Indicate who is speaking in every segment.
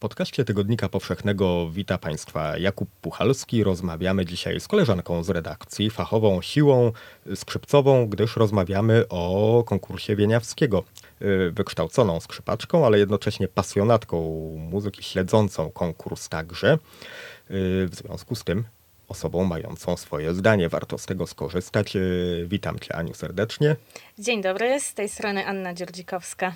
Speaker 1: podcaście Tygodnika Powszechnego wita Państwa Jakub Puchalski. Rozmawiamy dzisiaj z koleżanką z redakcji, fachową siłą skrzypcową, gdyż rozmawiamy o konkursie Wieniawskiego. Y, wykształconą skrzypaczką, ale jednocześnie pasjonatką muzyki, śledzącą konkurs także. Y, w związku z tym osobą mającą swoje zdanie. Warto z tego skorzystać. Y, witam Cię, Aniu, serdecznie.
Speaker 2: Dzień dobry, z tej strony Anna Dzierdzikowska.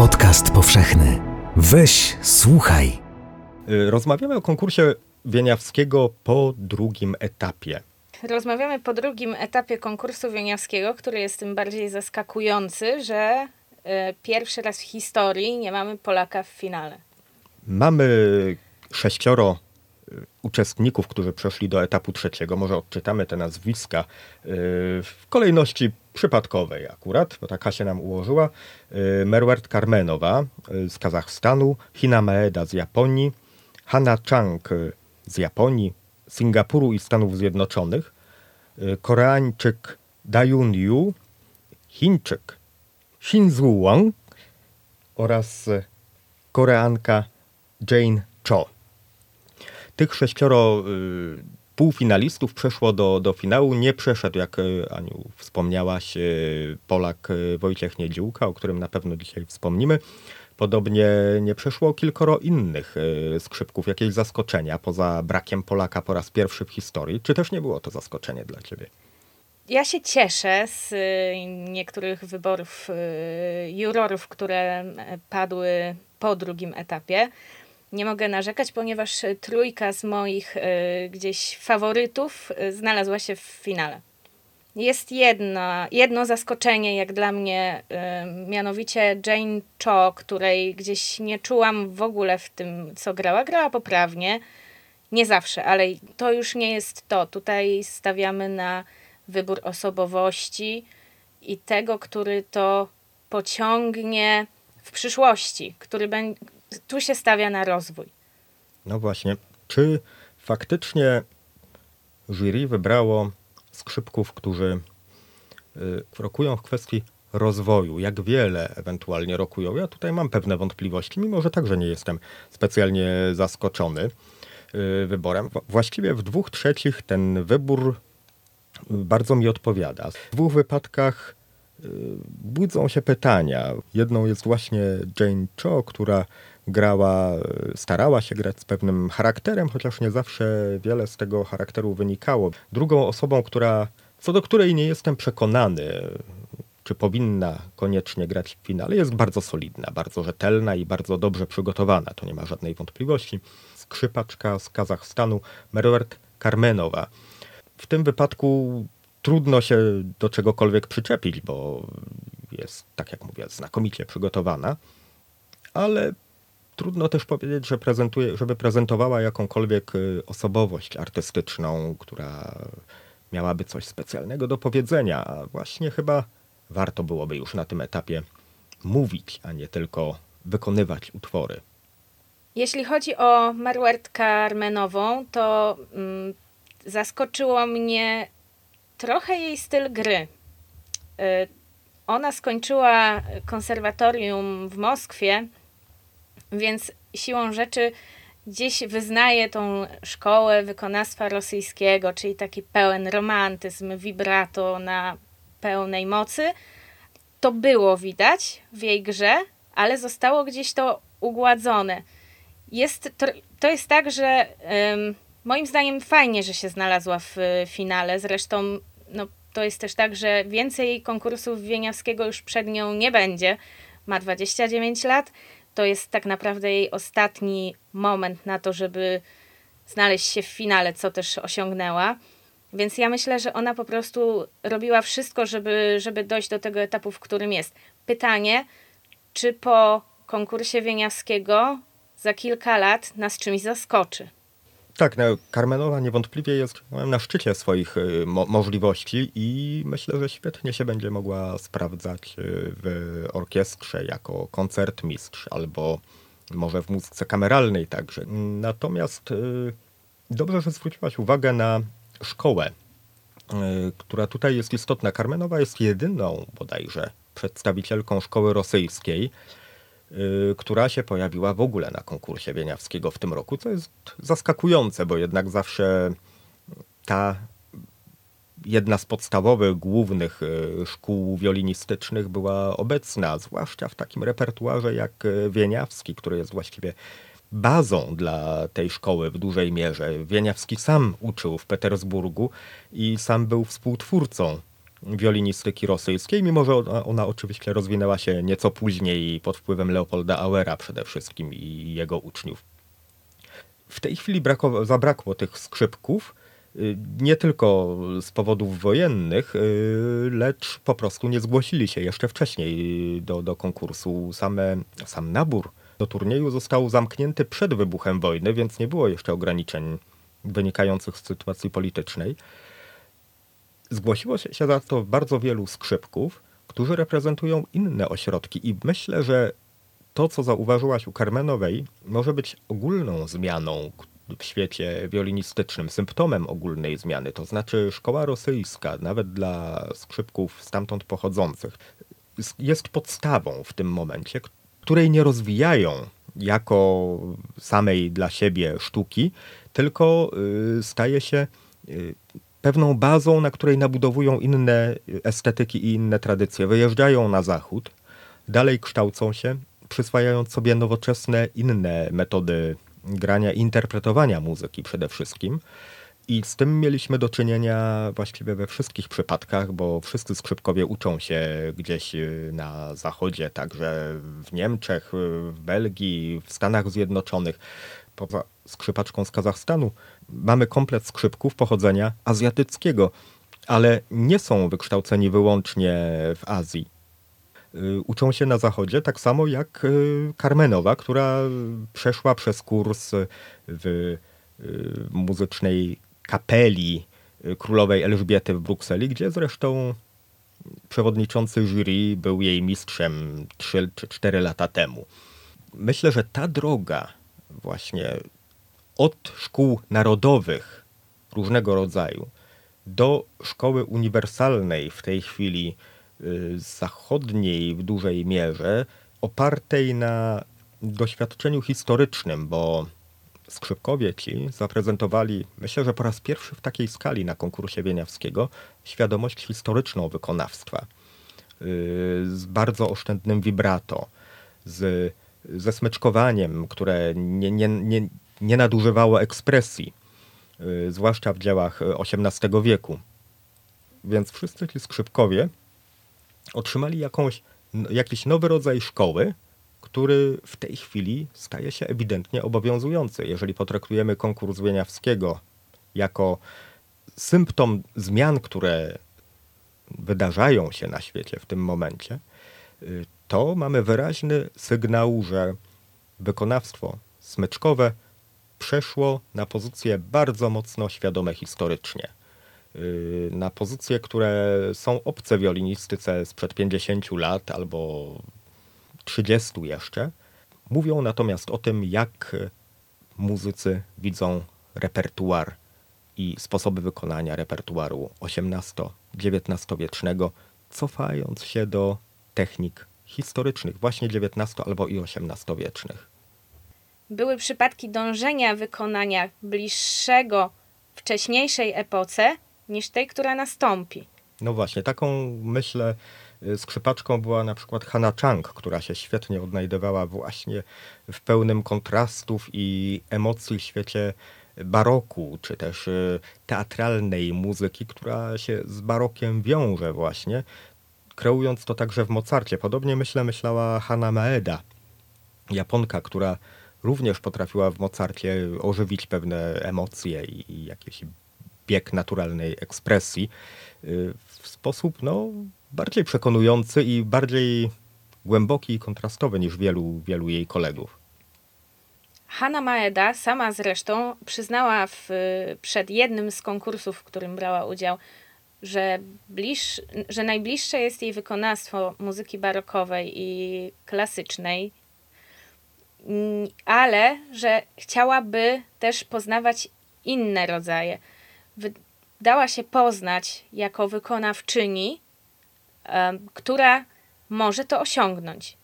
Speaker 3: Podcast powszechny. Weź, słuchaj.
Speaker 1: Y, rozmawiamy o konkursie Wieniawskiego po drugim etapie.
Speaker 2: Rozmawiamy po drugim etapie konkursu wieniawskiego, który jest tym bardziej zaskakujący, że y, pierwszy raz w historii nie mamy Polaka w finale.
Speaker 1: Mamy sześcioro uczestników, którzy przeszli do etapu trzeciego. Może odczytamy te nazwiska w kolejności przypadkowej akurat, bo taka się nam ułożyła. Merwert Karmenowa z Kazachstanu, Hina Maeda z Japonii, Hana Chang z Japonii, Singapuru i Stanów Zjednoczonych, Koreańczyk Dayun Yu, Chińczyk Shinzu Wang oraz Koreanka Jane Cho. Tych sześcioro półfinalistów przeszło do, do finału. Nie przeszedł, jak e, Aniu wspomniałaś, e, Polak e, Wojciech Niedziółka, o którym na pewno dzisiaj wspomnimy. Podobnie nie przeszło kilkoro innych skrzypków. Jakieś zaskoczenia poza brakiem Polaka po raz pierwszy w historii? Czy też nie było to zaskoczenie dla ciebie?
Speaker 2: Ja się cieszę z niektórych wyborów jurorów, które padły po drugim etapie nie mogę narzekać, ponieważ trójka z moich y, gdzieś faworytów y, znalazła się w finale. Jest jedno, jedno zaskoczenie, jak dla mnie, y, mianowicie Jane Cho, której gdzieś nie czułam w ogóle w tym, co grała. Grała poprawnie, nie zawsze, ale to już nie jest to. Tutaj stawiamy na wybór osobowości i tego, który to pociągnie w przyszłości, który, będzie tu się stawia na rozwój.
Speaker 1: No właśnie. Czy faktycznie jury wybrało skrzypków, którzy y, rokują w kwestii rozwoju, jak wiele ewentualnie rokują. Ja tutaj mam pewne wątpliwości, mimo że także nie jestem specjalnie zaskoczony y, wyborem. Właściwie w dwóch trzecich ten wybór bardzo mi odpowiada. W dwóch wypadkach y, budzą się pytania. Jedną jest właśnie Jane Cho, która grała, starała się grać z pewnym charakterem, chociaż nie zawsze wiele z tego charakteru wynikało. Drugą osobą, która, co do której nie jestem przekonany, czy powinna koniecznie grać w finale, jest bardzo solidna, bardzo rzetelna i bardzo dobrze przygotowana, to nie ma żadnej wątpliwości. Skrzypaczka z Kazachstanu, Merwert Karmenowa. W tym wypadku trudno się do czegokolwiek przyczepić, bo jest, tak jak mówię, znakomicie przygotowana, ale trudno też powiedzieć, że prezentuje, żeby prezentowała jakąkolwiek y, osobowość artystyczną, która miałaby coś specjalnego do powiedzenia. A właśnie chyba warto byłoby już na tym etapie mówić, a nie tylko wykonywać utwory.
Speaker 2: Jeśli chodzi o Marwert Carmenową, to mm, zaskoczyło mnie trochę jej styl gry. Y, ona skończyła konserwatorium w Moskwie więc siłą rzeczy gdzieś wyznaje tą szkołę wykonawstwa rosyjskiego, czyli taki pełen romantyzm, vibrato na pełnej mocy. To było widać w jej grze, ale zostało gdzieś to ugładzone. Jest, to, to jest tak, że um, moim zdaniem fajnie, że się znalazła w finale. Zresztą no, to jest też tak, że więcej konkursów Wieniawskiego już przed nią nie będzie. Ma 29 lat to jest tak naprawdę jej ostatni moment na to, żeby znaleźć się w finale, co też osiągnęła. Więc ja myślę, że ona po prostu robiła wszystko, żeby, żeby dojść do tego etapu, w którym jest. Pytanie, czy po konkursie Wieniawskiego za kilka lat nas czymś zaskoczy?
Speaker 1: Tak, no, Carmenowa niewątpliwie jest na szczycie swoich y, mo możliwości i myślę, że świetnie się będzie mogła sprawdzać y, w orkiestrze jako koncertmistrz albo może w muzyce kameralnej także. Natomiast y, dobrze, że zwróciłaś uwagę na szkołę, która tutaj jest istotna. Karmenowa jest jedyną bodajże przedstawicielką szkoły rosyjskiej, która się pojawiła w ogóle na konkursie Wieniawskiego w tym roku, co jest zaskakujące, bo jednak zawsze ta jedna z podstawowych, głównych y, szkół wiolinistycznych była obecna, zwłaszcza w takim repertuarze jak y, Wieniawski, który jest właściwie bazą dla tej szkoły w dużej mierze. Wieniawski sam uczył w Petersburgu i sam był współtwórcą wiolinistyki rosyjskiej, mimo że ona, ona oczywiście rozwinęła się nieco później pod wpływem Leopolda Auera przede wszystkim i jego uczniów. W tej chwili zabrakło tych skrzypków, y, nie tylko z powodów wojennych, y, lecz po prostu nie zgłosili się jeszcze wcześniej do, do konkursu. Same, sam nabór do turnieju został zamknięty przed wybuchem wojny, więc nie było jeszcze ograniczeń wynikających z sytuacji politycznej. Zgłosiło się za to bardzo wielu skrzypków, którzy reprezentują inne ośrodki i myślę, że to, co zauważyłaś u Karmenowej, może być ogólną zmianą w świecie wiolinistycznym, symptomem ogólnej zmiany. To znaczy szkoła rosyjska, nawet dla skrzypków stamtąd pochodzących, jest- jest podstawą w tym momencie, której nie rozwijają jako samej dla siebie sztuki, tylko y, staje się y, pewną bazą, na której nabudowują inne estetyki i inne tradycje. Wyjeżdżają na zachód, dalej kształcą się, przyswajając sobie nowoczesne, inne metody grania i interpretowania muzyki przede wszystkim. I z tym mieliśmy do czynienia właściwie we wszystkich przypadkach, bo wszyscy skrzypkowie uczą się gdzieś y, na zachodzie, także w Niemczech, y, w Belgii, w Stanach Zjednoczonych. Poza skrzypaczką z Kazachstanu mamy komplet skrzypków pochodzenia azjatyckiego, ale nie są wykształceni wyłącznie w Azji. Y, Uczą się na zachodzie tak samo jak Karmenowa, która przeszła przez kurs w muzycznej kapeli y, królowej Elżbiety w Brukseli, gdzie zresztą przewodniczący jury był jej mistrzem 3 czy 4 lata temu. Myślę, że ta droga właśnie od szkół narodowych różnego rodzaju do szkoły uniwersalnej w tej chwili y, zachodniej w dużej mierze, opartej na doświadczeniu historycznym, bo skrzypkowie ci zaprezentowali, myślę, że po raz pierwszy w takiej skali na konkursie Wieniawskiego, świadomość historyczną wykonawstwa. Y, Z bardzo oszczędnym vibrato, z, ze smyczkowaniem, które nie, nie, nie, nie nadużywało ekspresji, y, zwłaszcza w dziełach XVIII wieku. Więc wszyscy ci skrzypkowie otrzymali jakąś, jakiś nowy rodzaj szkoły, który w tej chwili staje się ewidentnie obowiązujący. Jeżeli potraktujemy konkurs Wieniawskiego jako symptom zmian, które wydarzają się na świecie w tym momencie, y, to mamy wyraźny sygnał, że wykonawstwo smyczkowe przeszło na pozycje bardzo mocno świadome historycznie. Y, Na pozycje, które są obce wiolinistyce sprzed 50 lat albo 30 jeszcze. Mówią natomiast o tym, jak muzycy widzą repertuar i sposoby wykonania repertuaru XVIII-XIX wiecznego, cofając się do technik historycznych, właśnie XIX albo i XVIII wiecznych.
Speaker 2: Były przypadki dążenia wykonania bliższego wcześniejszej epoce niż tej, która nastąpi.
Speaker 1: No właśnie, taką myślę skrzypaczką była na przykład Hanna Chang, która się świetnie odnajdywała właśnie w pełnym kontrastów i emocji w świecie baroku, czy też y, teatralnej muzyki, która się z barokiem wiąże właśnie, kreując to także w Mozarcie. Podobnie myślę, myślała Hanna Maeda, Japonka, która również potrafiła w Mozarcie ożywić pewne emocje i, i jakiś bieg naturalnej ekspresji y, w sposób no, bardziej przekonujący i bardziej głęboki i kontrastowy niż wielu, wielu jej kolegów.
Speaker 2: Hanna Maeda sama zresztą przyznała w, przed jednym z konkursów, w którym brała udział, że, bliż, że najbliższe jest jej wykonawstwo muzyki barokowej i klasycznej, mm, ale że chciałaby też poznawać inne rodzaje. Dała się poznać jako wykonawczyni, która może to osiągnąć.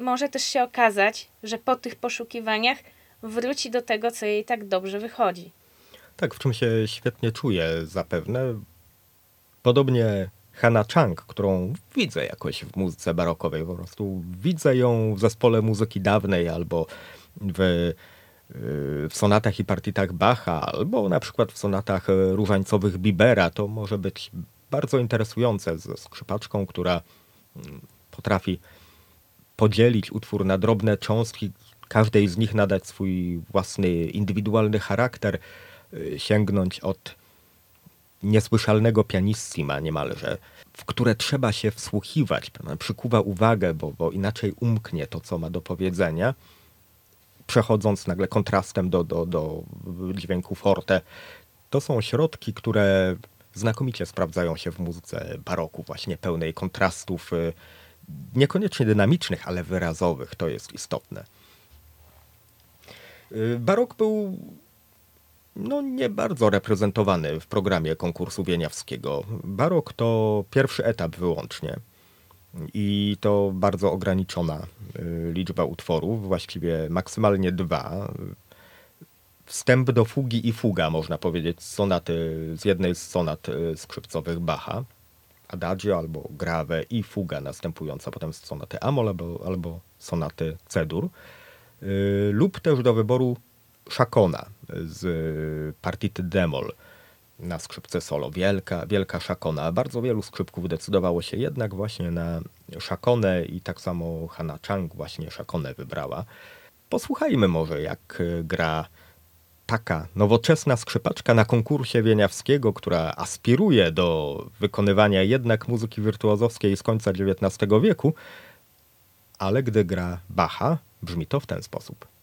Speaker 2: Może też się okazać, że po tych poszukiwaniach wróci do tego, co jej tak dobrze wychodzi.
Speaker 1: Tak, w czym się świetnie czuję zapewne. Podobnie Hannah Chang, którą widzę jakoś w muzyce barokowej. Po prostu widzę ją w zespole muzyki dawnej albo w, y, w sonatach i partitach Bacha, albo na przykład w sonatach różańcowych Bibera. To może być bardzo interesujące ze skrzypaczką, która mm, potrafi podzielić utwór na drobne cząstki, każdej z nich nadać swój własny, indywidualny charakter, y, sięgnąć od niesłyszalnego pianissima niemalże, w które trzeba się wsłuchiwać, przykuwa uwagę, bo, bo inaczej umknie to, co ma do powiedzenia, przechodząc nagle kontrastem do, do, do dźwięku forte. To są środki, które znakomicie sprawdzają się w muzyce baroku, właśnie pełnej kontrastów, y, niekoniecznie dynamicznych, ale wyrazowych. To jest istotne. Y, Barok był no, nie bardzo reprezentowany w programie konkursu wieniawskiego. Barok to pierwszy etap wyłącznie. I to bardzo ograniczona y, liczba utworów, właściwie maksymalnie dwa. Wstęp do fugi i fuga, można powiedzieć, sonaty, z jednej z sonat y, skrzypcowych Bacha. Adagio albo grave i fuga następująca potem z sonaty Amol albo, albo sonaty Cedur. Y, lub też do wyboru Szakona z partity Demol na skrzypce solo. Wielka, wielka szakona. Bardzo wielu skrzypków decydowało się jednak właśnie na szakonę i tak samo Hanna Chang właśnie szakonę wybrała. Posłuchajmy może jak gra taka nowoczesna skrzypaczka na konkursie wieniawskiego, która aspiruje do wykonywania jednak muzyki wirtuozowskiej z końca XIX wieku, ale gdy gra Bacha, brzmi to w ten sposób.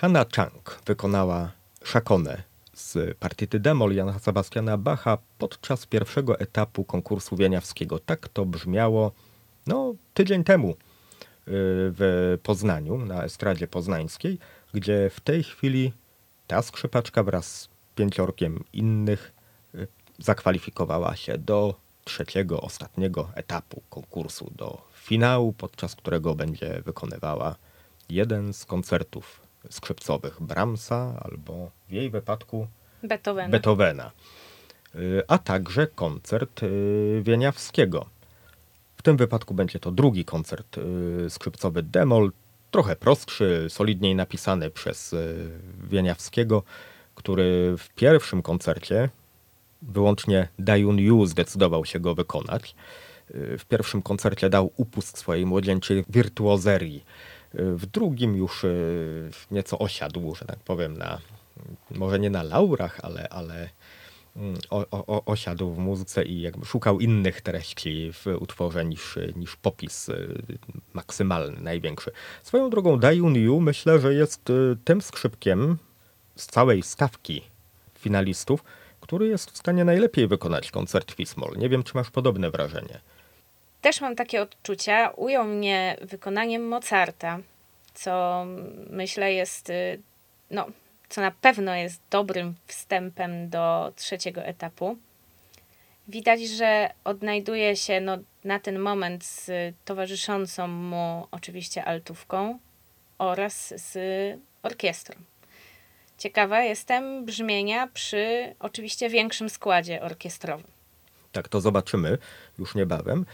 Speaker 1: Hanna Chang wykonała szakonę z partyty Demol Jana Sebastiana Bacha podczas pierwszego etapu konkursu wieniawskiego. Tak to brzmiało no, tydzień temu y, w Poznaniu, na estradzie poznańskiej, gdzie w tej chwili ta skrzypaczka wraz z pięciorkiem innych y, zakwalifikowała się do trzeciego, ostatniego etapu konkursu, do finału, podczas którego będzie wykonywała jeden z koncertów skrzypcowych Brahmsa albo w jej wypadku
Speaker 2: Beethovena.
Speaker 1: Beethovena, Y, a także koncert y, Wieniawskiego. W tym wypadku będzie to drugi koncert y, skrzypcowy Demol, trochę prostszy, solidniej napisany przez Wieniawskiego, który w pierwszym koncercie wyłącznie Dayun Yu zdecydował się go wykonać. W pierwszym koncercie dał upust swojej młodzieńczej wirtuozerii. W drugim już y, nieco osiadł, że tak powiem, na może nie na laurach, ale, ale mm, o, o, osiadł w muzyce i jakby szukał innych treści w utworze niż, niż popis y, maksymalny, największy. Swoją drogą Dayun Yu myślę, że jest y, tym skrzypkiem z całej stawki finalistów, który jest w stanie najlepiej wykonać koncert Fismol. Nie wiem, czy masz podobne wrażenie.
Speaker 2: Też mam takie odczucia. Ujął mnie wykonaniem Mozarta, co myślę jest, y, no, co na pewno jest dobrym wstępem do trzeciego etapu. Widać, że odnajduje się no, na ten moment z towarzyszącą mu oczywiście altówką oraz z orkiestrą. Ciekawa jestem brzmienia przy oczywiście większym składzie orkiestrowym.
Speaker 1: Tak, to zobaczymy już niebawem.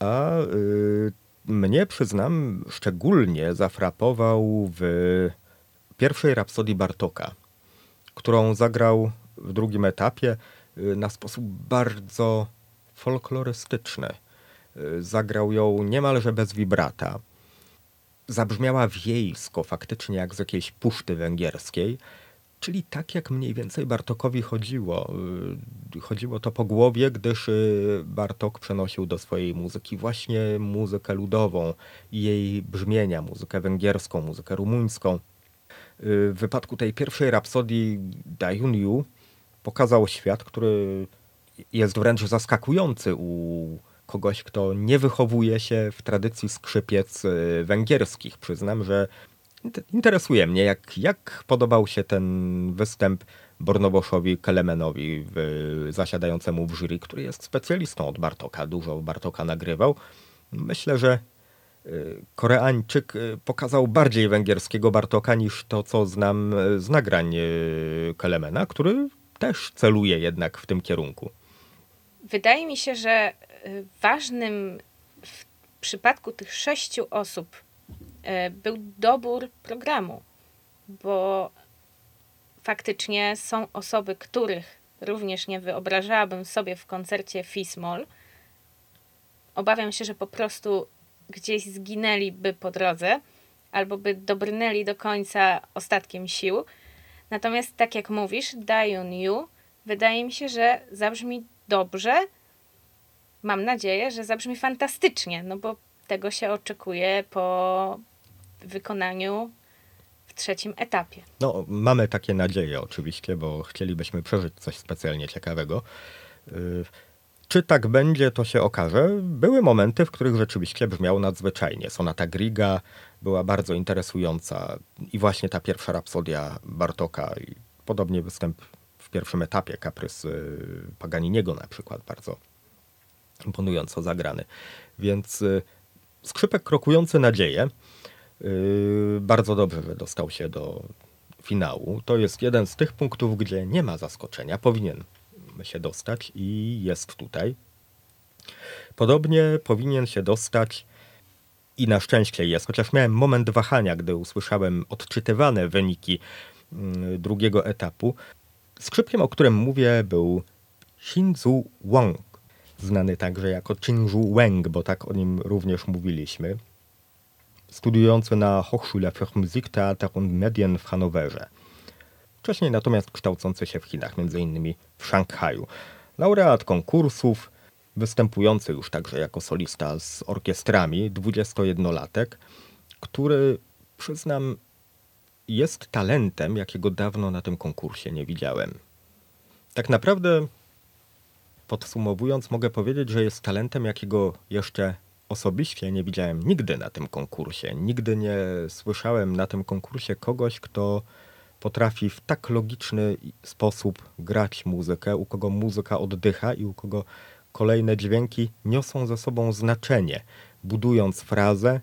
Speaker 1: A y, mnie, przyznam, szczególnie zafrapował w pierwszej rapsodii Bartoka, którą zagrał w drugim etapie y, na sposób bardzo folklorystyczny. Y, Zagrał ją niemalże bez wibrata. Zabrzmiała wiejsko, faktycznie jak z jakiejś puszty węgierskiej, czyli tak jak mniej więcej Bartokowi chodziło. Y, Chodziło to po głowie, gdyż y, Bartok przenosił do swojej muzyki właśnie muzykę ludową i jej brzmienia, muzykę węgierską, muzykę rumuńską. Y, W wypadku tej pierwszej rapsodii Dayun Yu pokazał świat, który jest wręcz zaskakujący u kogoś, kto nie wychowuje się w tradycji skrzypiec węgierskich. Przyznam, że interesuje mnie, jak, jak podobał się ten występ Bornoboszowi Kelemenowi, zasiadającemu w jury, który jest specjalistą od Bartoka. Dużo Bartoka nagrywał. Myślę, że y, Koreańczyk y, pokazał bardziej węgierskiego Bartoka niż to, co znam y, z nagrań Kelemena, który też celuje jednak w tym kierunku.
Speaker 2: Wydaje mi się, że ważnym w przypadku tych sześciu osób był dobór programu, bo faktycznie są osoby, których również nie wyobrażałabym sobie w koncercie Fismol. Obawiam się, że po prostu gdzieś zginęliby po drodze albo by dobrnęli do końca ostatkiem sił. Natomiast tak jak mówisz, Dayun Yu wydaje mi się, że zabrzmi dobrze. Mam nadzieję, że zabrzmi fantastycznie, no bo tego się oczekuje po wykonaniu w trzecim etapie.
Speaker 1: No, mamy takie nadzieje oczywiście, bo chcielibyśmy przeżyć coś specjalnie ciekawego. Y, Czy tak będzie, to się okaże. Były momenty, w których rzeczywiście brzmiał nadzwyczajnie. Sonata Griga była bardzo interesująca i właśnie ta pierwsza rapsodia Bartoka i podobnie występ w pierwszym etapie, kaprys y, Paganiniego na przykład, bardzo imponująco zagrany. Więc y, skrzypek krokujący nadzieję bardzo dobrze, że dostał się do finału. To jest jeden z tych punktów, gdzie nie ma zaskoczenia. Powinien się dostać i jest tutaj. Podobnie powinien się dostać i na szczęście jest, chociaż miałem moment wahania, gdy usłyszałem odczytywane wyniki mm, drugiego etapu. Skrzypkiem, o którym mówię, był Shinzu Wang, znany także jako Chinju Wang, bo tak o nim również mówiliśmy studiujący na Hochschule für Musik, Theater und Medien w Hanowerze. Wcześniej natomiast kształcący się w Chinach, m.in. w Szanghaju. Laureat konkursów, występujący już także jako solista z orkiestrami, 21-latek, który, przyznam, jest talentem, jakiego dawno na tym konkursie nie widziałem. Tak naprawdę, podsumowując, mogę powiedzieć, że jest talentem, jakiego jeszcze osobiście nie widziałem nigdy na tym konkursie. Nigdy nie słyszałem na tym konkursie kogoś, kto potrafi w tak logiczny sposób grać muzykę, u kogo muzyka oddycha i u kogo kolejne dźwięki niosą ze sobą znaczenie, budując frazę,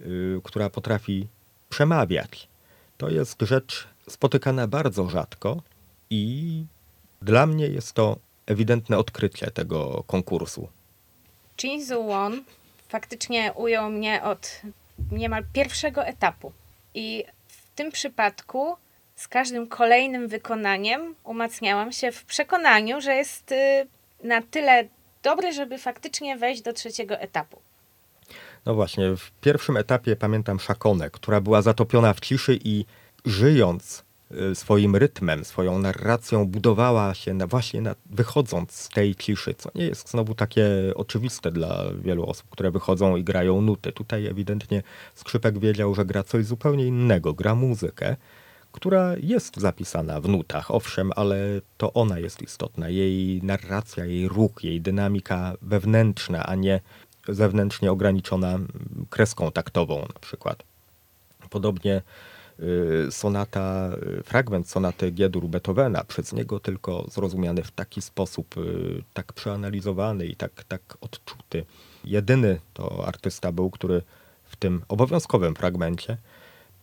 Speaker 1: yy, która potrafi przemawiać. To jest rzecz spotykana bardzo rzadko i dla mnie jest to ewidentne odkrycie tego konkursu.
Speaker 2: Jin Won faktycznie ujął mnie od niemal pierwszego etapu. I w tym przypadku z każdym kolejnym wykonaniem umacniałam się w przekonaniu, że jest y, na tyle dobry, żeby faktycznie wejść do trzeciego etapu.
Speaker 1: No właśnie, w pierwszym etapie pamiętam Szakonę, która była zatopiona w ciszy i żyjąc swoim rytmem, swoją narracją budowała się na, właśnie na, wychodząc z tej ciszy, co nie jest znowu takie oczywiste dla wielu osób, które wychodzą i grają nuty. Tutaj ewidentnie skrzypek wiedział, że gra coś zupełnie innego, gra muzykę, która jest zapisana w nutach, owszem, ale to ona jest istotna. Jej narracja, jej ruch, jej dynamika wewnętrzna, a nie zewnętrznie ograniczona kreską taktową na przykład. Podobnie sonata, y, fragment sonaty G-dur Beethovena, przez niego tylko zrozumiany w taki sposób, y, tak przeanalizowany i tak, tak odczuty. Jedyny to artysta był, który w tym obowiązkowym fragmencie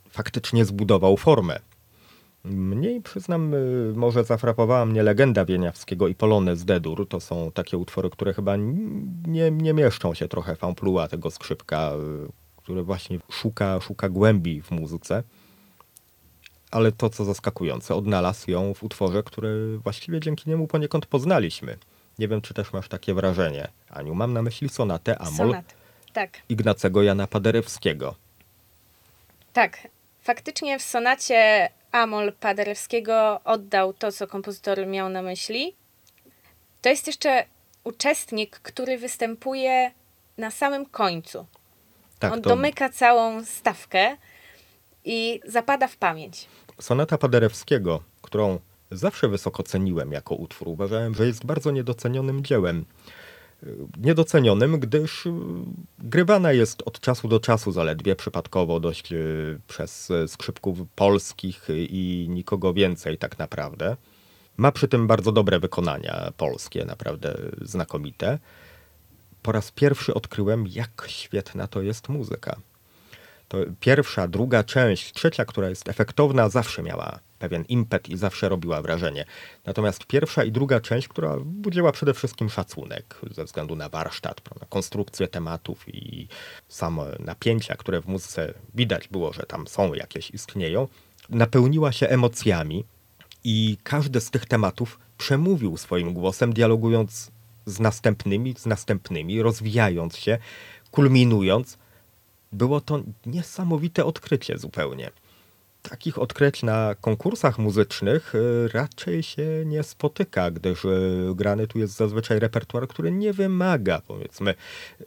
Speaker 1: faktycznie zbudował formę. Mniej, przyznam, y, może zafrapowała mnie legenda Wieniawskiego i Polonez D-dur. To są takie utwory, które chyba nie, nie mieszczą się trochę w tego skrzypka, y, które właśnie szuka, szuka głębi w muzyce. Ale to co zaskakujące, odnalazł ją w utworze, który właściwie dzięki niemu poniekąd poznaliśmy. Nie wiem, czy też masz takie wrażenie. Aniu, mam na myśli sonatę Amol
Speaker 2: Sonat. Tak,
Speaker 1: Ignacego Jana Paderewskiego.
Speaker 2: tak. Faktycznie w sonacie Amol Paderewskiego oddał to, co kompozytor miał na myśli. To jest jeszcze uczestnik, który występuje na samym końcu.
Speaker 1: Tak,
Speaker 2: On
Speaker 1: to
Speaker 2: domyka całą stawkę i zapada w pamięć.
Speaker 1: sonata Paderewskiego, którą zawsze wysoko ceniłem jako utwór, uważałem, że jest bardzo niedocenionym dziełem. Niedocenionym, gdyż y, grywana jest od czasu do czasu zaledwie przypadkowo dość y, przez skrzypków polskich i nikogo więcej tak naprawdę. Ma przy tym bardzo dobre wykonania polskie, naprawdę znakomite. Po raz pierwszy odkryłem, jak świetna to jest muzyka. To pierwsza, druga część, trzecia, która jest efektowna, zawsze miała pewien impet i zawsze robiła wrażenie. Natomiast pierwsza i druga część, która budziła przede wszystkim szacunek ze względu na warsztat, prawda, konstrukcję tematów i same napięcia, które w muzyce widać było, że tam są jakieś, istnieją, napełniła się emocjami i każdy z tych tematów przemówił swoim głosem, dialogując z następnymi, z następnymi, rozwijając się, kulminując. Było to niesamowite odkrycie zupełnie. Takich odkryć na konkursach muzycznych y, raczej się nie spotyka, gdyż y, grany tu jest zazwyczaj repertuar, który nie wymaga, powiedzmy,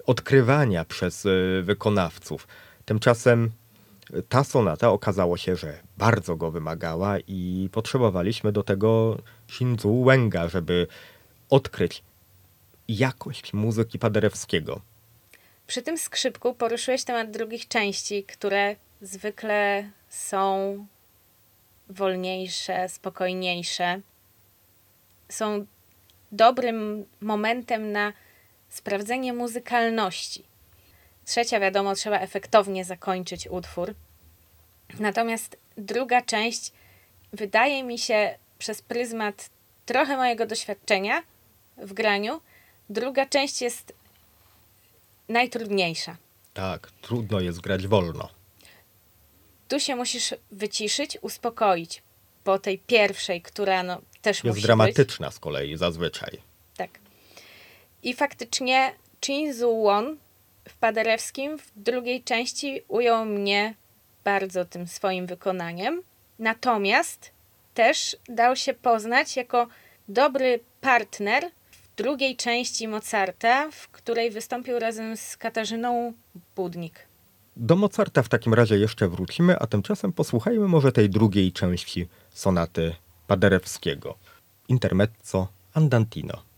Speaker 1: odkrywania przez y, wykonawców. Tymczasem ta sonata okazało się, że bardzo go wymagała i potrzebowaliśmy do tego Shinzu Wenga, żeby odkryć jakość muzyki Paderewskiego.
Speaker 2: Przy tym skrzypku poruszyłeś temat drugich części, które zwykle są wolniejsze, spokojniejsze. Są dobrym momentem na sprawdzenie muzykalności. Trzecia, wiadomo, trzeba efektownie zakończyć utwór. Natomiast druga część wydaje mi się przez pryzmat trochę mojego doświadczenia w graniu. Druga część jest najtrudniejsza.
Speaker 1: Tak, trudno jest grać wolno.
Speaker 2: Tu się musisz wyciszyć, uspokoić po tej pierwszej, która no, też
Speaker 1: Jest
Speaker 2: musi być.
Speaker 1: dramatyczna z kolei zazwyczaj.
Speaker 2: Tak. I faktycznie Chin Zu Won w Paderewskim w drugiej części ujął mnie bardzo tym swoim wykonaniem. Natomiast też dał się poznać jako dobry partner drugiej części Mozarta, w której wystąpił razem z Katarzyną Budnik.
Speaker 1: Do Mozarta w takim razie jeszcze wrócimy, a tymczasem posłuchajmy może tej drugiej części sonaty Paderewskiego. Intermezzo Andantino.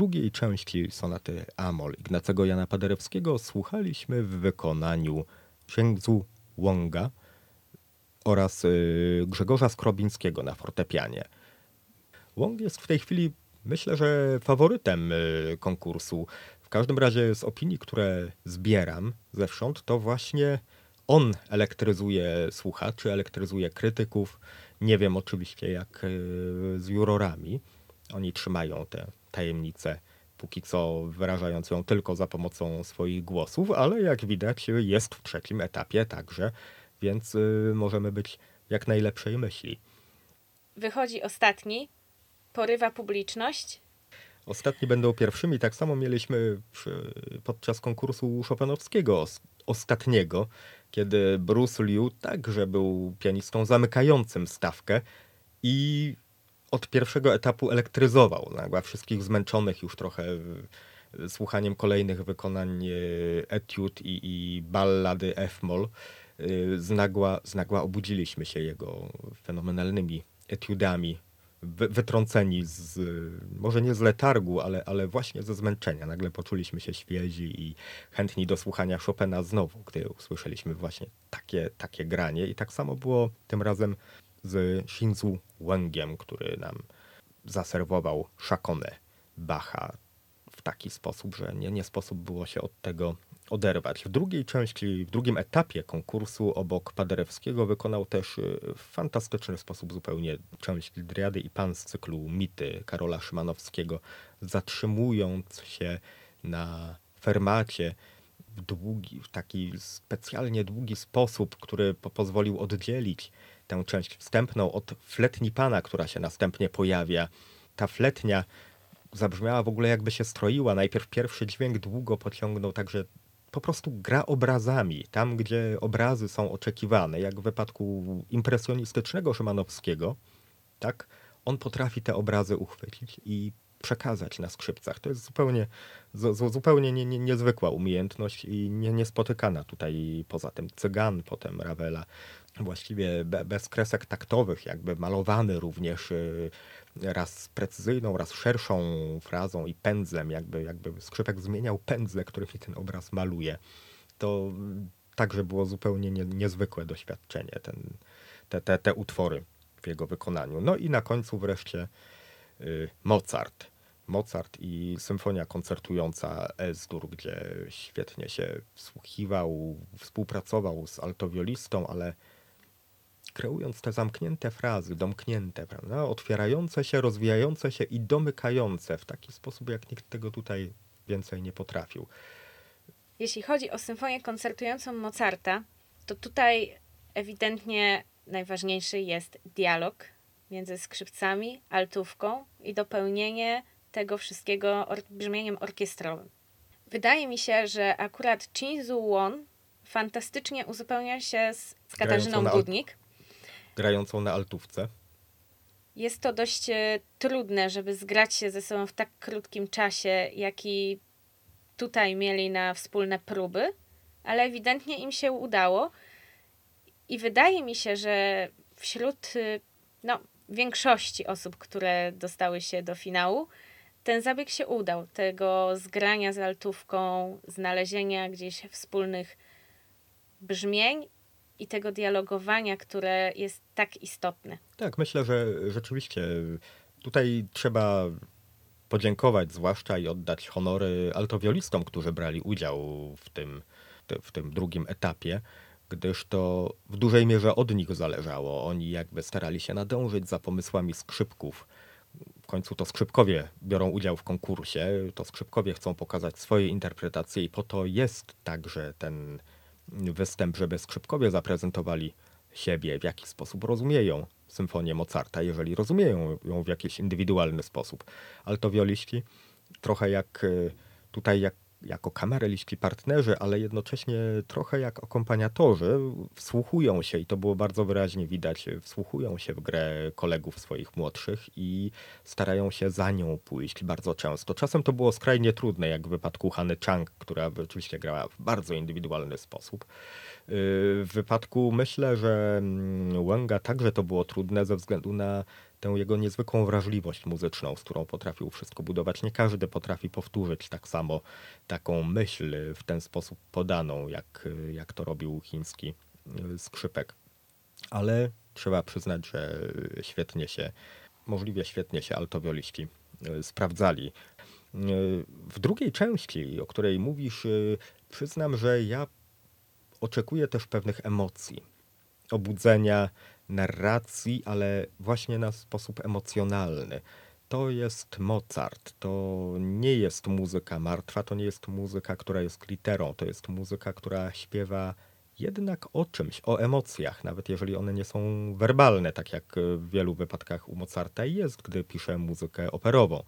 Speaker 1: Drugiej części sonaty Amol Ignacego Jana Paderewskiego słuchaliśmy w wykonaniu Księdzu Łąga oraz y, Grzegorza Skrobińskiego na fortepianie. Łąg jest w tej chwili, myślę, że faworytem y, konkursu. W każdym razie z opinii, które zbieram zewsząd, to właśnie on elektryzuje słuchaczy, elektryzuje krytyków. Nie wiem oczywiście jak y, z jurorami. Oni trzymają tę tajemnicę, póki co wyrażając ją tylko za pomocą swoich głosów, ale jak widać jest w trzecim etapie także, więc y, możemy być jak najlepszej myśli.
Speaker 2: Wychodzi ostatni, porywa publiczność.
Speaker 1: Ostatni będą pierwszymi. Tak samo mieliśmy przy, podczas konkursu Chopinowskiego os- ostatniego, kiedy Bruce Liu także był pianistą zamykającym stawkę i od pierwszego etapu elektryzował nagle wszystkich zmęczonych już trochę słuchaniem kolejnych wykonań y, etiud i, i ballady F-moll. Y, Znagła, znagła obudziliśmy się jego fenomenalnymi etiudami wy, wytrąceni z, może nie z letargu, ale, ale właśnie ze zmęczenia. Nagle poczuliśmy się świezi i chętni do słuchania Chopina znowu, gdy usłyszeliśmy właśnie takie, takie granie. I tak samo było tym razem z Shinzu Wengiem, który nam zaserwował szakonę Bacha w taki sposób, że nie, nie sposób było się od tego oderwać. W drugiej części, w drugim etapie konkursu obok Paderewskiego wykonał też y, w fantastyczny sposób zupełnie część Driady i Pan z cyklu Mity Karola Szymanowskiego, zatrzymując się na fermacie w długi, w taki specjalnie długi sposób, który po pozwolił oddzielić tę część wstępną od fletni pana, która się następnie pojawia. Ta fletnia zabrzmiała w ogóle jakby się stroiła. Najpierw pierwszy dźwięk długo pociągnął, także po prostu gra obrazami, tam gdzie obrazy są oczekiwane, jak w wypadku impresjonistycznego Szymanowskiego, tak, on potrafi te obrazy uchwycić i przekazać na skrzypcach. To jest zupełnie, zu, zu- zupełnie nie, nie, niezwykła umiejętność i nie, niespotykana tutaj poza tym Cygan, potem Ravela. Właściwie be, bez kresek taktowych, jakby malowany również y, raz precyzyjną, raz szerszą frazą i pędzlem, jakby, jakby skrzypek zmieniał pędzle, którymi ten obraz maluje. To także było zupełnie nie, niezwykłe doświadczenie, ten, te, te, te utwory w jego wykonaniu. No i na końcu wreszcie y, Mozart. Mozart i symfonia koncertująca S-dur, gdzie świetnie się wsłuchiwał, współpracował z altowiolistą, ale kreując te zamknięte frazy, domknięte, prawda? otwierające się, rozwijające się i domykające w taki sposób, jak nikt tego tutaj więcej nie potrafił.
Speaker 2: Jeśli chodzi o symfonię koncertującą Mozarta, to tutaj ewidentnie najważniejszy jest dialog między skrzypcami, altówką i dopełnienie tego wszystkiego or- brzmieniem orkiestrowym. Wydaje mi się, że akurat Shinzu Won fantastycznie uzupełnia się z, z Katarzyną Dudnik.
Speaker 1: Grającą na altówce.
Speaker 2: Jest to dość e, trudne, żeby zgrać się ze sobą w tak krótkim czasie, jaki tutaj mieli na wspólne próby, ale ewidentnie im się udało. I wydaje mi się, że wśród y, no, większości osób, które dostały się do finału, ten zabieg się udał. Tego zgrania z altówką, znalezienia gdzieś wspólnych brzmień i tego dialogowania, które jest tak istotne.
Speaker 1: Tak, myślę, że rzeczywiście tutaj trzeba podziękować zwłaszcza i oddać honory altowiolistom, którzy brali udział w tym, w tym drugim etapie, gdyż to w dużej mierze od nich zależało. Oni jakby starali się nadążyć za pomysłami skrzypków. W końcu to skrzypkowie biorą udział w konkursie, to skrzypkowie chcą pokazać swoje interpretacje i po to jest także ten występ, żeby skrzypkowie zaprezentowali siebie, w jaki sposób rozumieją symfonię Mozarta, jeżeli rozumieją ją w jakiś indywidualny sposób. Altowioliści trochę jak y, tutaj jak, jako kameraliści partnerzy, ale jednocześnie trochę jak akompaniatorzy wsłuchują się i to było bardzo wyraźnie widać, wsłuchują się w grę kolegów swoich młodszych i starają się za nią pójść bardzo często. Czasem to było skrajnie trudne, jak w wypadku Hany Chang, która oczywiście grała w bardzo indywidualny sposób. W wypadku myślę, że mm, Łęga także to było trudne ze względu na tę jego niezwykłą wrażliwość muzyczną, z którą potrafił wszystko budować. Nie każdy potrafi powtórzyć tak samo taką myśl w ten sposób podaną, jak, jak to robił chiński y, skrzypek. Ale trzeba przyznać, że świetnie się, możliwie świetnie się altowioliści y, sprawdzali. Y, w drugiej części, o której mówisz, przyznam, że ja oczekuję też pewnych emocji, obudzenia narracji, ale właśnie na sposób emocjonalny. To jest Mozart, to nie jest muzyka martwa, to nie jest muzyka, która jest literą, to jest muzyka, która śpiewa jednak o czymś, o emocjach, nawet jeżeli one nie są werbalne, tak jak w wielu wypadkach u Mozarta jest, gdy pisze muzykę operową.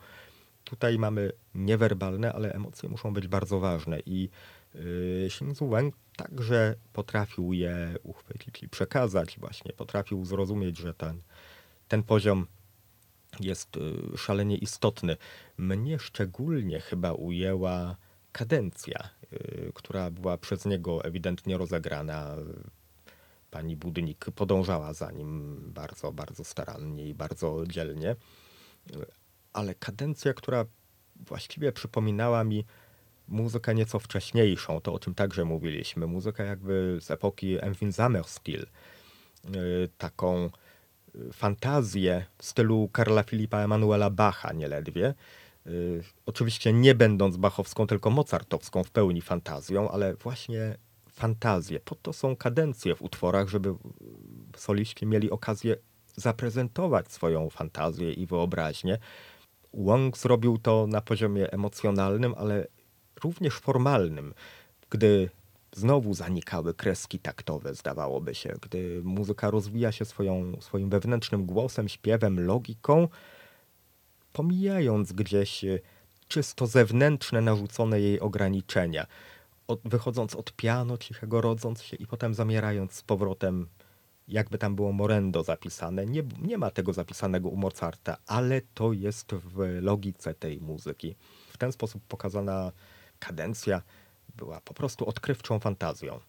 Speaker 1: Tutaj mamy niewerbalne, ale emocje muszą być bardzo ważne i yy, Shinzu Wang także potrafił je uchwycić i przekazać właśnie, potrafił zrozumieć, że ten, ten poziom jest y, szalenie istotny. Mnie szczególnie chyba ujęła kadencja, y, która była przez niego ewidentnie rozegrana. Pani Budnik podążała za nim bardzo, bardzo starannie i bardzo dzielnie. Ale kadencja, która właściwie przypominała mi muzykę nieco wcześniejszą, to o czym także mówiliśmy. Muzykę jakby z epoki Enfin Summerstill. Y, taką y, fantazję w stylu Karla Filipa Emanuela Bacha nieledwie. Y, oczywiście nie będąc bachowską, tylko mozartowską w pełni fantazją, ale właśnie fantazję. Po to są kadencje w utworach, żeby soliści mieli okazję zaprezentować swoją fantazję i wyobraźnię. Wong zrobił to na poziomie emocjonalnym, ale również formalnym, gdy znowu zanikały kreski taktowe, zdawałoby się, gdy muzyka rozwija się swoją, swoim wewnętrznym głosem, śpiewem, logiką, pomijając gdzieś e, czysto zewnętrzne, narzucone jej ograniczenia, od, wychodząc od piano cichego, rodząc się i potem zamierając z powrotem, jakby tam było morendo zapisane. Nie, nie ma tego zapisanego u Mozarta, ale to jest w logice tej muzyki. W ten sposób pokazana kadencja była po prostu odkrywczą fantazją.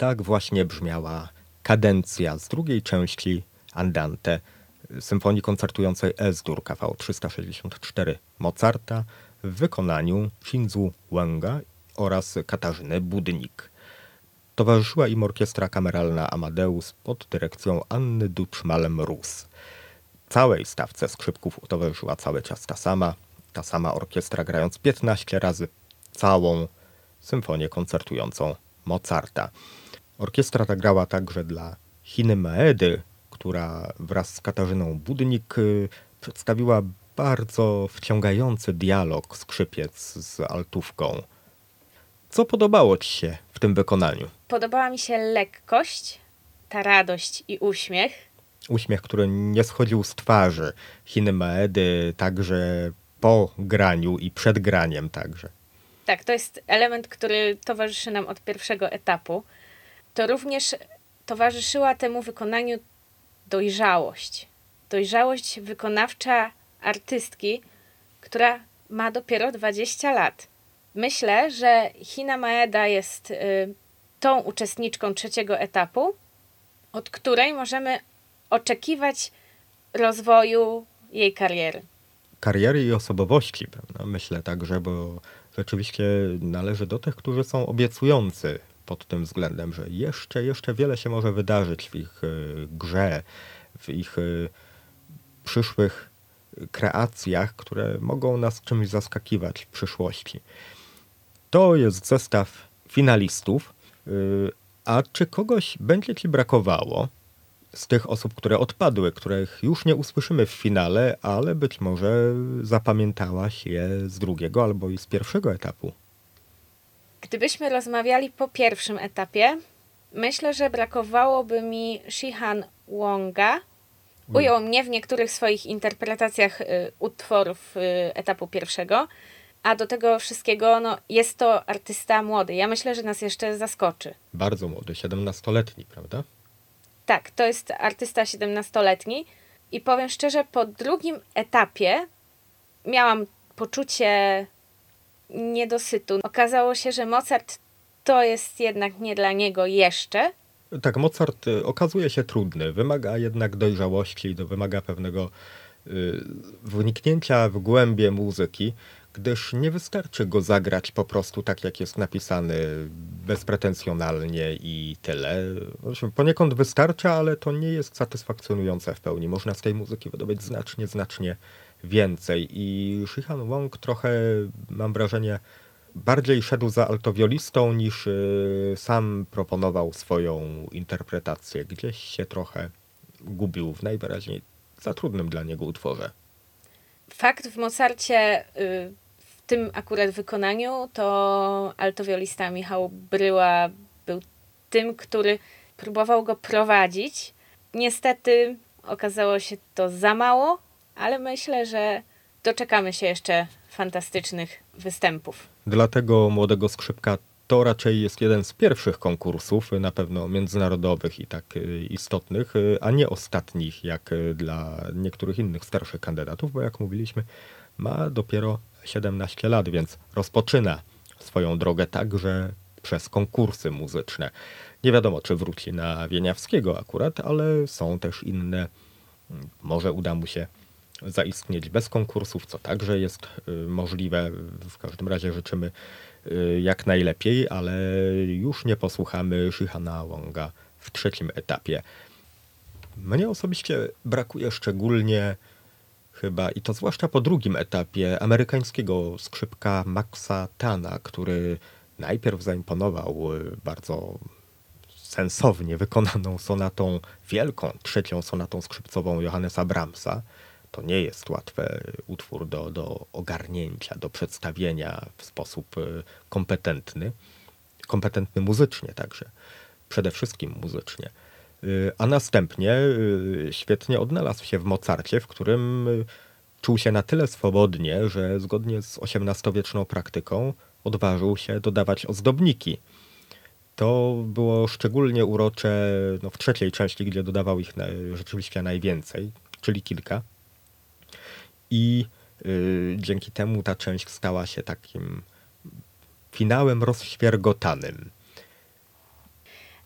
Speaker 1: Tak właśnie brzmiała kadencja z drugiej części Andante symfonii koncertującej S-dur KV 364 Mozarta w wykonaniu Shinzu Wanga oraz Katarzyny Budnik. Towarzyszyła im orkiestra kameralna Amadeus pod dyrekcją Anny Duczmal-Mróz. Całej stawce skrzypków towarzyszyła cały czas ta sama, ta sama orkiestra grając 15 razy całą symfonię koncertującą Mozarta. Orkiestra ta grała także dla Chiny Maedy, która wraz z Katarzyną Budnik y, przedstawiła bardzo wciągający dialog skrzypiec z altówką. Co podobało Ci się w tym wykonaniu?
Speaker 2: Podobała mi się lekkość, ta radość i uśmiech.
Speaker 1: Uśmiech, który nie schodził z twarzy Chiny Maedy, także po graniu i przed graniem także.
Speaker 2: Tak, to jest element, który towarzyszy nam od pierwszego etapu. To również towarzyszyła temu wykonaniu dojrzałość. Dojrzałość wykonawcza artystki, która ma dopiero 20 lat. Myślę, że Hina Maeda jest y, tą uczestniczką trzeciego etapu, od której możemy oczekiwać rozwoju jej kariery.
Speaker 1: Kariery i osobowości, prawda? Myślę także, bo rzeczywiście należy do tych, którzy są obiecujący pod tym względem, że jeszcze, jeszcze wiele się może wydarzyć w ich y, grze, w ich y, przyszłych kreacjach, które mogą nas czymś zaskakiwać w przyszłości. To jest zestaw finalistów. Y, a czy kogoś będzie ci brakowało z tych osób, które odpadły, których już nie usłyszymy w finale, ale być może zapamiętałaś je z drugiego albo i z pierwszego etapu?
Speaker 2: Gdybyśmy rozmawiali po pierwszym etapie, myślę, że brakowałoby mi Shihan Wonga. Ujął mnie w niektórych swoich interpretacjach y, utworów y, etapu pierwszego, a do tego wszystkiego no, jest to artysta młody. Ja myślę, że nas jeszcze zaskoczy.
Speaker 1: Bardzo młody, 17-letni, prawda?
Speaker 2: Tak, to jest artysta 17-letni i powiem szczerze, po drugim etapie miałam poczucie niedosytu. Okazało się, że Mozart to jest jednak nie dla niego jeszcze.
Speaker 1: Tak, Mozart y, okazuje się trudny, wymaga jednak dojrzałości, wymaga pewnego y, wniknięcia w głębie muzyki, gdyż nie wystarczy go zagrać po prostu tak, jak jest napisany, bezpretensjonalnie i tyle. Poniekąd wystarcza, ale to nie jest satysfakcjonujące w pełni. Można z tej muzyki wydobyć znacznie, znacznie więcej. I Shihan Wong trochę, mam wrażenie, bardziej szedł za altowiolistą niż y, sam proponował swoją interpretację. Gdzieś się trochę gubił w najwyraźniej za trudnym dla niego utworze.
Speaker 2: Fakt w Mozarcie, y, w tym akurat wykonaniu, to altowiolista Michał Bryła był tym, który próbował go prowadzić. Niestety okazało się to za mało, ale myślę, że doczekamy się jeszcze fantastycznych występów.
Speaker 1: Dla tego młodego skrzypka to raczej jest jeden z pierwszych konkursów, na pewno międzynarodowych i tak y, istotnych, y, a nie ostatnich, jak y, dla niektórych innych starszych kandydatów, bo jak mówiliśmy, ma dopiero 17 lat, więc rozpoczyna swoją drogę także przez konkursy muzyczne. Nie wiadomo, czy wróci na Wieniawskiego akurat, ale są też inne. Może uda mu się zaistnieć bez konkursów, co także jest y, możliwe. W każdym razie życzymy y, jak najlepiej, ale już nie posłuchamy Shihana Wonga w trzecim etapie. Mnie osobiście brakuje szczególnie chyba, i to zwłaszcza po drugim etapie, amerykańskiego skrzypka Maxa Tana, który najpierw zaimponował y, bardzo sensownie wykonaną sonatą, wielką trzecią sonatą skrzypcową Johannesa Brahmsa. To nie jest łatwy utwór do, do ogarnięcia, do przedstawienia w sposób y, kompetentny. Kompetentny muzycznie także. Przede wszystkim muzycznie. Y, A następnie y, świetnie odnalazł się w Mozarcie, w którym czuł się na tyle swobodnie, że zgodnie z XVIII-wieczną praktyką odważył się dodawać ozdobniki. To było szczególnie urocze no, w trzeciej części, gdzie dodawał ich na, rzeczywiście najwięcej, czyli kilka i y, dzięki temu ta część stała się takim finałem rozświergotanym.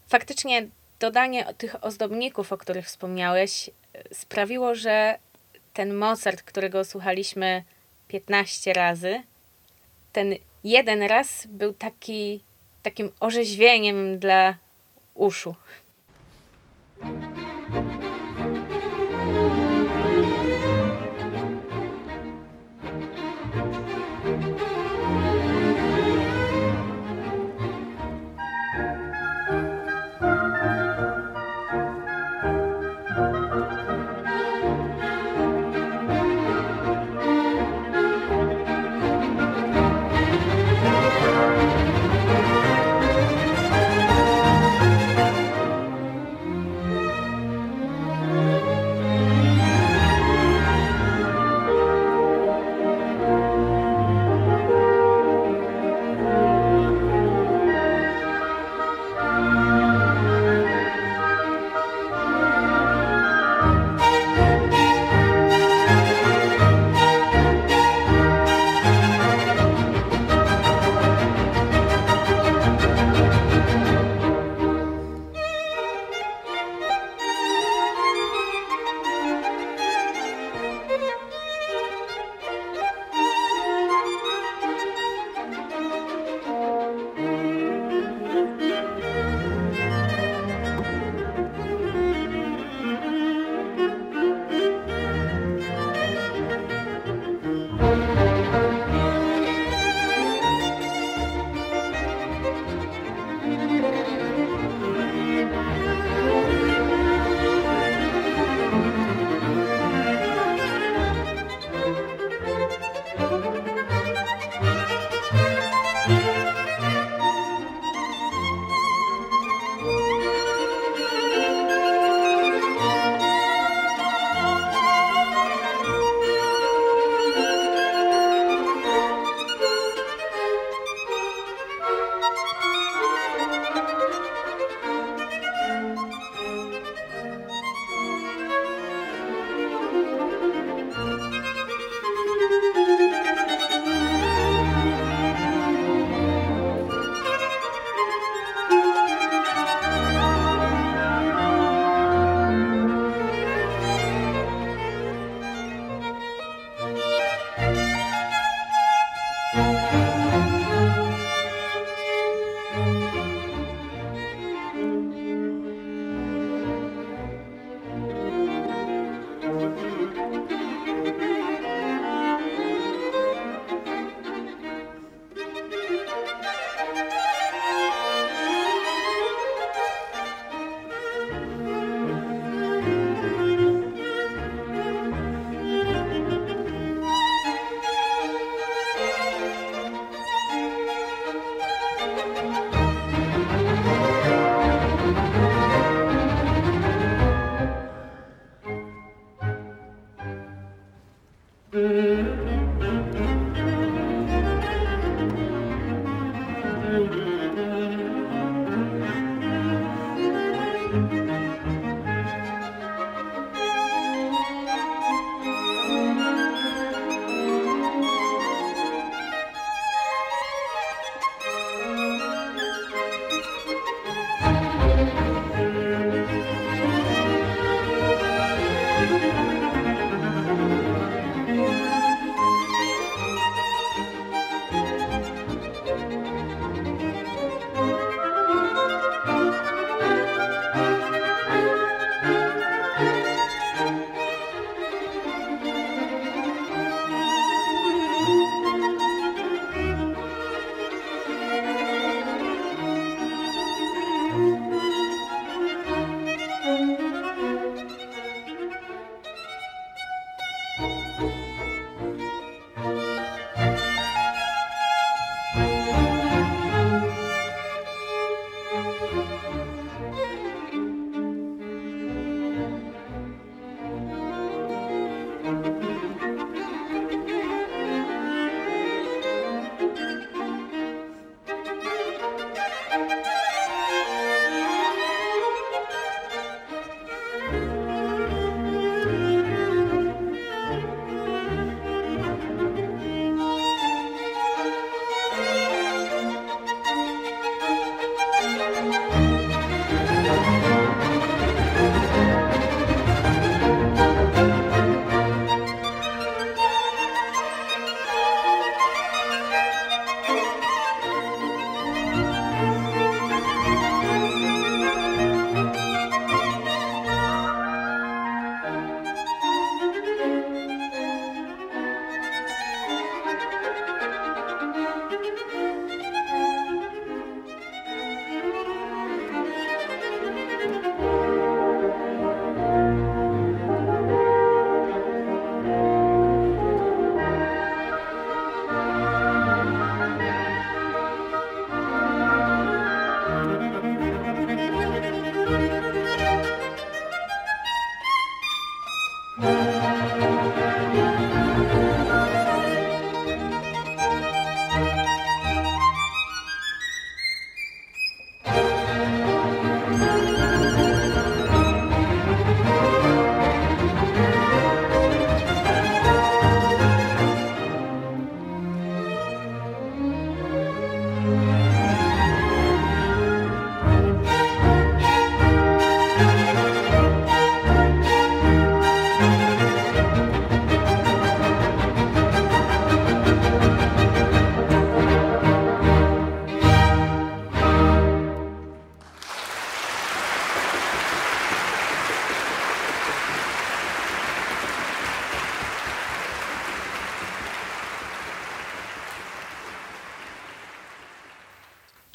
Speaker 2: Faktycznie dodanie tych ozdobników, o których wspomniałeś, y, sprawiło, że ten Mozart, którego słuchaliśmy 15 razy, ten jeden raz był taki, takim orzeźwieniem dla uszu.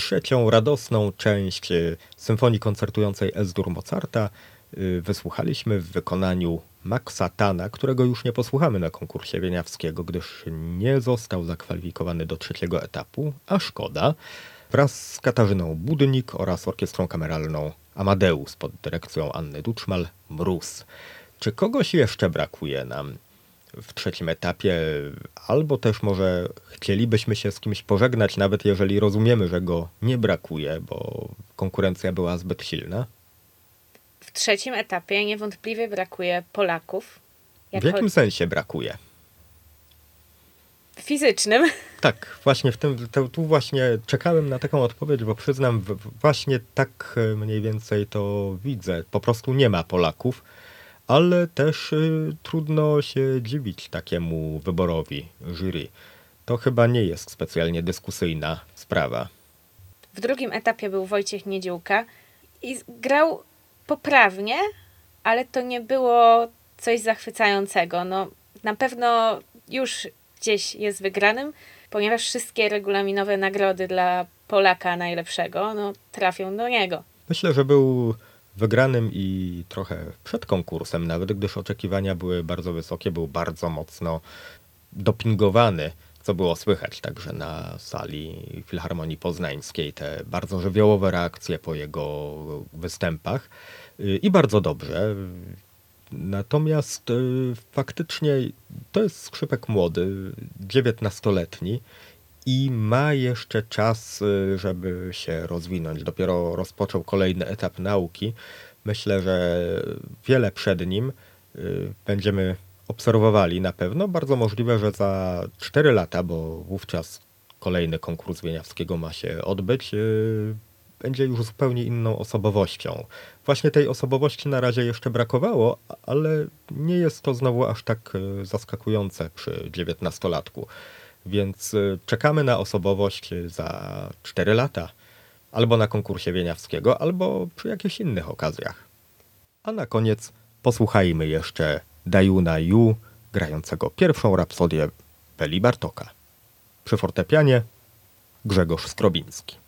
Speaker 1: Trzecią radosną część e, symfonii koncertującej S-dur Mozarta e, wysłuchaliśmy w wykonaniu Maxa Tana, którego już nie posłuchamy na konkursie wieniawskiego, gdyż nie został zakwalifikowany do trzeciego etapu, a szkoda, wraz z Katarzyną Budnik oraz orkiestrą kameralną Amadeus pod dyrekcją Anny Duczmal Mróz. Czy kogoś jeszcze brakuje nam w trzecim etapie, albo też może chcielibyśmy się z kimś pożegnać, nawet jeżeli rozumiemy, że go nie brakuje, bo konkurencja była zbyt silna?
Speaker 2: W trzecim etapie niewątpliwie brakuje Polaków.
Speaker 1: W jakim sensie brakuje?
Speaker 2: Fizycznym.
Speaker 1: Tak, właśnie w tym, to, tu właśnie czekałem na taką odpowiedź, bo przyznam, właśnie tak mniej więcej to widzę. Po prostu nie ma Polaków ale też y, trudno się dziwić takiemu wyborowi jury. To chyba nie jest specjalnie dyskusyjna sprawa.
Speaker 2: W drugim etapie był Wojciech Niedziółka i grał poprawnie, ale to nie było coś zachwycającego. No, na pewno już gdzieś jest wygranym, ponieważ wszystkie regulaminowe nagrody dla Polaka najlepszego no, trafią do niego.
Speaker 1: Myślę, że był wygranym i trochę przed konkursem, nawet gdyż oczekiwania były bardzo wysokie, był bardzo mocno dopingowany, co było słychać także na sali Filharmonii Poznańskiej, te bardzo żywiołowe reakcje po jego występach i bardzo dobrze. Natomiast y, faktycznie to jest skrzypek młody, 19-letni i ma jeszcze czas, y, żeby się rozwinąć. Dopiero rozpoczął kolejny etap nauki. Myślę, że wiele przed nim y, będziemy obserwowali na pewno. Bardzo możliwe, że za 4 lata, bo wówczas kolejny konkurs Wieniawskiego ma się odbyć, y, będzie już zupełnie inną osobowością. Właśnie tej osobowości na razie jeszcze brakowało, ale nie jest to znowu aż tak zaskakujące przy 19-latku. Więc y, czekamy na osobowość za 4 lata. Albo na konkursie Wieniawskiego, albo przy jakichś innych okazjach. A na koniec posłuchajmy jeszcze Dajuna Yu, grającego pierwszą rapsodię Peli Bartoka. Przy fortepianie Grzegorz Skrobiński.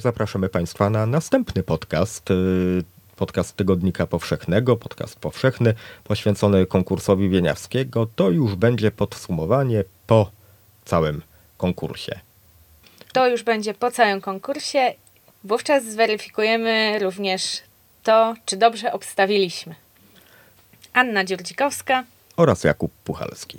Speaker 1: Zapraszamy Państwa na następny podcast. y, Podcast Tygodnika Powszechnego, podcast powszechny poświęcony konkursowi Wieniawskiego. To już będzie podsumowanie po całym konkursie.
Speaker 2: To już będzie po całym konkursie. Wówczas zweryfikujemy również to, czy dobrze obstawiliśmy. Anna Dziurdzikowska.
Speaker 1: Oraz Jakub Puchalski.